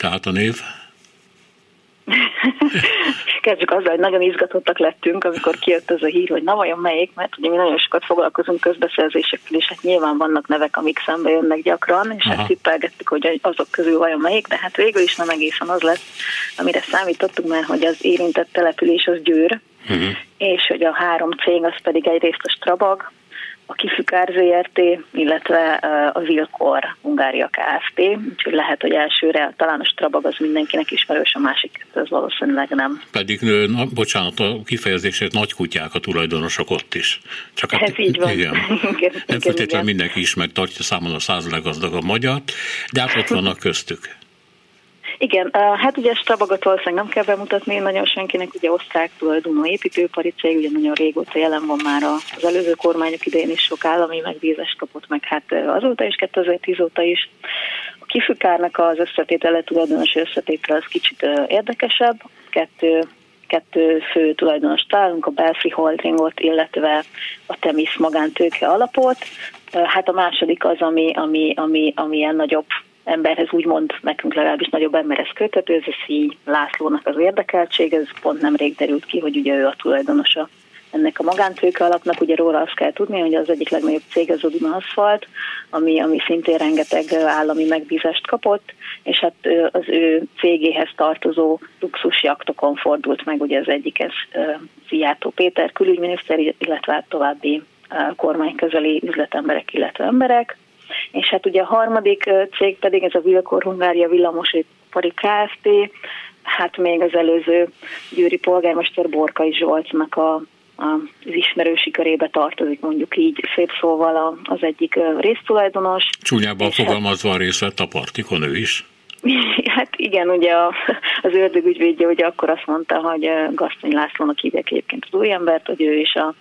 Tehát a név? Kezdjük azzal, hogy nagyon izgatottak lettünk, amikor kijött ez a hír, hogy na vajon melyik, mert ugye mi nagyon sokat foglalkozunk közbeszerzésekkel, és hát nyilván vannak nevek, amik szembe jönnek gyakran, és hát tippelgettük, hogy azok közül vajon melyik, de hát végül is nem egészen az lett, amire számítottunk, mert hogy az érintett település az Győr, uh-huh. és hogy a három cég az pedig egyrészt a Strabag, a Kifükár ZRT, illetve a Vilkor Hungária Kft. Úgyhogy lehet, hogy elsőre talán a Strabag az mindenkinek ismerős, a másik az valószínűleg nem. Pedig, na, bocsánat, a kifejezését nagy kutyák a tulajdonosok ott is. Csak hát, Ez így van. Igen. igen, nem feltétlenül mindenki ismer, tartja számon a száz leggazdagabb magyar, de hát ott vannak köztük. Igen, hát ugye Strabagot valószínűleg nem kell bemutatni nagyon senkinek, ugye osztrák tulajdonú építőipari cég, ugye nagyon régóta jelen van már az előző kormányok idején is sok állami megbízást kapott meg, hát azóta is, 2010 óta is. A kifükárnak az összetétele, tulajdonos összetétele az kicsit érdekesebb, kettő kettő fő tulajdonos találunk, a Belfry Holdingot, illetve a Temis magántőke alapot. Hát a második az, ami, ami, ami, ami ilyen nagyobb emberhez úgymond nekünk legalábbis nagyobb emberhez köthető, ez a Szíj Lászlónak az érdekeltség, ez pont nemrég derült ki, hogy ugye ő a tulajdonosa ennek a magántőke alapnak, ugye róla azt kell tudni, hogy az egyik legnagyobb cég az Odina Asphalt, ami, ami szintén rengeteg állami megbízást kapott, és hát az ő cégéhez tartozó luxusjaktokon fordult meg, ugye az egyik ez Szijjártó Péter külügyminiszter, illetve hát további kormányközeli üzletemberek, illetve emberek. És hát ugye a harmadik cég pedig ez a Vilkor Hungária Villamosipari Kft. Hát még az előző győri polgármester Borkai Zsolcnak a az ismerősi körébe tartozik, mondjuk így szép szóval az egyik résztulajdonos. Csúnyában hát- fogalmazva részt vett a partikon ő is? Hát igen, ugye az ördög ügyvédje ugye akkor azt mondta, hogy Gasztony Lászlónak hívják egyébként az új embert, hogy ő is a,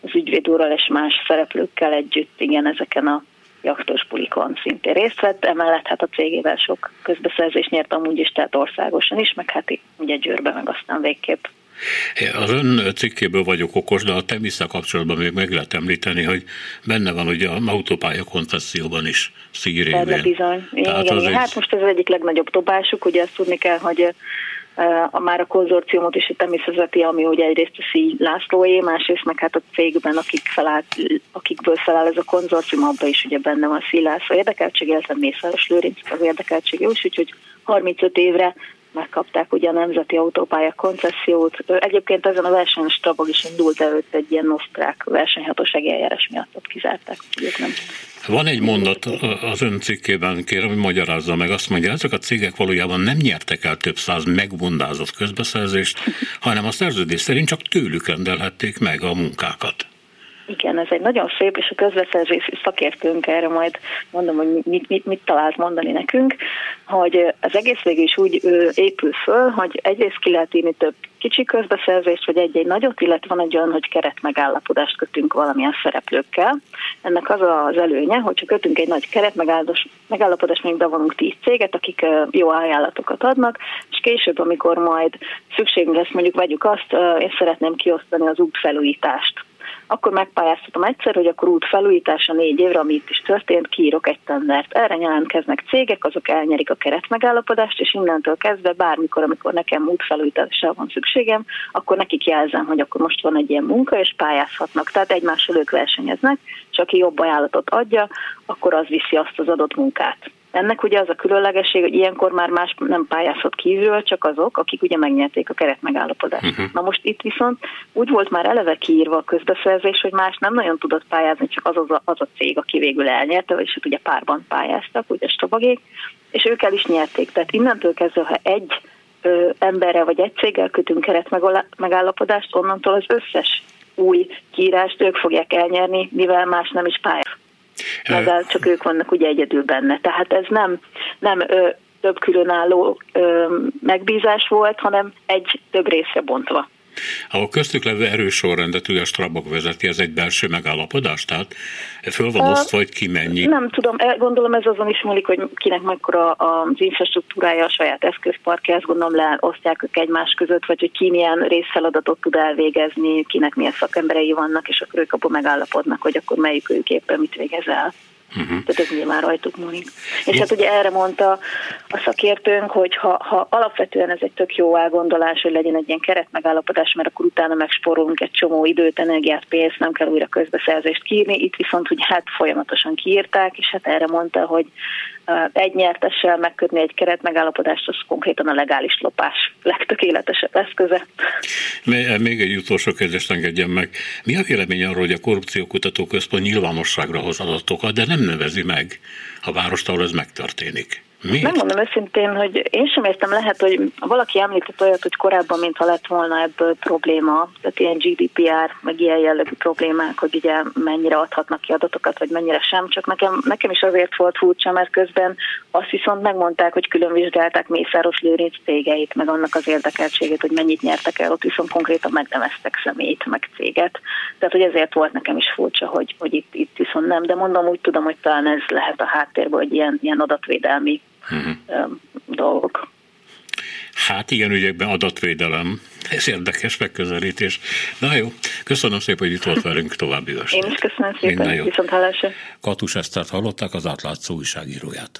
az ügyvéd úrral és más szereplőkkel együtt igen ezeken a jaktos bulikon szintén részt vett, emellett hát a cégével sok közbeszerzést nyert amúgy is, tehát országosan is, meg hát ugye Győrbe, meg aztán végképp az ön cikkéből vagyok okos, de a temisza kapcsolatban még meg lehet említeni, hogy benne van ugye a autópálya koncesszióban is szírévén. bizony. Igen, igen. Egy... Hát most ez az egyik legnagyobb dobásuk, ugye azt tudni kell, hogy a már a konzorciumot is természetesen, ami ugye egyrészt a Szí Lászlóé, másrészt meg hát a cégben, akik felállt, akikből feláll ez a konzorcium, abban is ugye benne van Szí László érdekeltség, illetve Mészáros Lőrinc az érdekeltség is, úgyhogy 35 évre megkapták ugye a Nemzeti Autópálya koncesziót. Egyébként ezen a versenyen Strabag is indult előtt egy ilyen osztrák versenyhatósági eljárás miatt ott kizárták, hogy nem. Van egy mondat az ön cikkében, kérem, hogy magyarázza meg, azt mondja, ezek a cégek valójában nem nyertek el több száz megbundázott közbeszerzést, hanem a szerződés szerint csak tőlük rendelhették meg a munkákat. Igen, ez egy nagyon szép, és a közbeszerzési szakértőnk erre majd mondom, hogy mit, mit, mit talált mondani nekünk, hogy az egész végül is úgy épül föl, hogy egyrészt ki lehet írni több kicsi közbeszerzést, vagy egy-egy nagyot, illetve van egy olyan, hogy keret megállapodást kötünk valamilyen szereplőkkel. Ennek az az előnye, hogyha kötünk egy nagy keret megállapodást, még bevonunk tíz céget, akik jó ajánlatokat adnak, és később, amikor majd szükségünk lesz, mondjuk vegyük azt, én szeretném kiosztani az útfelújítást akkor megpályáztatom egyszer, hogy akkor út felújítása négy évre, ami itt is történt, kiírok egy tendert. Erre jelentkeznek cégek, azok elnyerik a keretmegállapodást, és innentől kezdve bármikor, amikor nekem út felújításra van szükségem, akkor nekik jelzem, hogy akkor most van egy ilyen munka, és pályázhatnak. Tehát egymással ők versenyeznek, és aki jobb ajánlatot adja, akkor az viszi azt az adott munkát. Ennek ugye az a különlegesség, hogy ilyenkor már más nem pályázhat kívül, csak azok, akik ugye megnyerték a keretmegállapodást. Uh-huh. Na most itt viszont úgy volt már eleve kiírva a közbeszerzés, hogy más nem nagyon tudott pályázni, csak az, az, a, az a cég, aki végül elnyerte, és hát ugye párban pályáztak, ugye Strabagék, és ők el is nyerték. Tehát innentől kezdve, ha egy ö, emberrel vagy egy céggel kötünk keretmegállapodást, onnantól az összes új kiírást ők fogják elnyerni, mivel más nem is pályáz mivel csak ők vannak ugye egyedül benne. Tehát ez nem, nem több különálló megbízás volt, hanem egy több részre bontva. A köztük levő erős sorrendet ugye a Strabag vezeti, ez egy belső megállapodás, tehát föl van osztva, hogy ki mennyi. Nem tudom, e, gondolom ez azon is múlik, hogy kinek mekkora az infrastruktúrája, a saját eszközparkja, ezt gondolom leosztják ők egymás között, vagy hogy ki milyen részfeladatot tud elvégezni, kinek milyen szakemberei vannak, és akkor ők abban megállapodnak, hogy akkor melyik ők éppen mit végez el. Uh-huh. Tehát ez nyilván rajtuk múlik. És hát ugye erre mondta a szakértőnk, hogy ha, ha alapvetően ez egy tök jó elgondolás, hogy legyen egy ilyen keretmegállapodás, mert akkor utána megsporolunk egy csomó időt, energiát, pénzt, nem kell újra közbeszerzést kiírni. Itt viszont, hogy hát folyamatosan kiírták, és hát erre mondta, hogy egy nyertessel megkötni egy keretmegállapodást, az konkrétan a legális lopás legtökéletesebb eszköze. Még egy utolsó kérdést engedjen meg. Mi a vélemény arról, hogy a Korrupciókutató Központ nyilvánosságra hoz adatokat, de nem nevezi meg a várost, ahol ez megtörténik? Miért? Nem mondom őszintén, hogy én sem értem, lehet, hogy valaki említett olyat, hogy korábban, mintha lett volna ebből probléma, tehát ilyen GDPR, meg ilyen jellegű problémák, hogy ugye mennyire adhatnak ki adatokat, vagy mennyire sem, csak nekem, nekem is azért volt furcsa, mert közben azt viszont megmondták, hogy külön vizsgálták Mészáros Lőrinc cégeit, meg annak az érdekeltségét, hogy mennyit nyertek el, ott viszont konkrétan megneveztek személyt, meg céget. Tehát, hogy ezért volt nekem is furcsa, hogy, hogy itt, itt viszont nem, de mondom, úgy tudom, hogy talán ez lehet a háttérben, hogy ilyen, ilyen adatvédelmi uh-huh. dolgok. Hát ilyen ügyekben adatvédelem, ez érdekes megközelítés. Na jó, köszönöm szépen, hogy itt volt velünk további Én is köszönöm szépen, viszont hallásra. Katus Esztert hallották, az átlátszó újságíróját.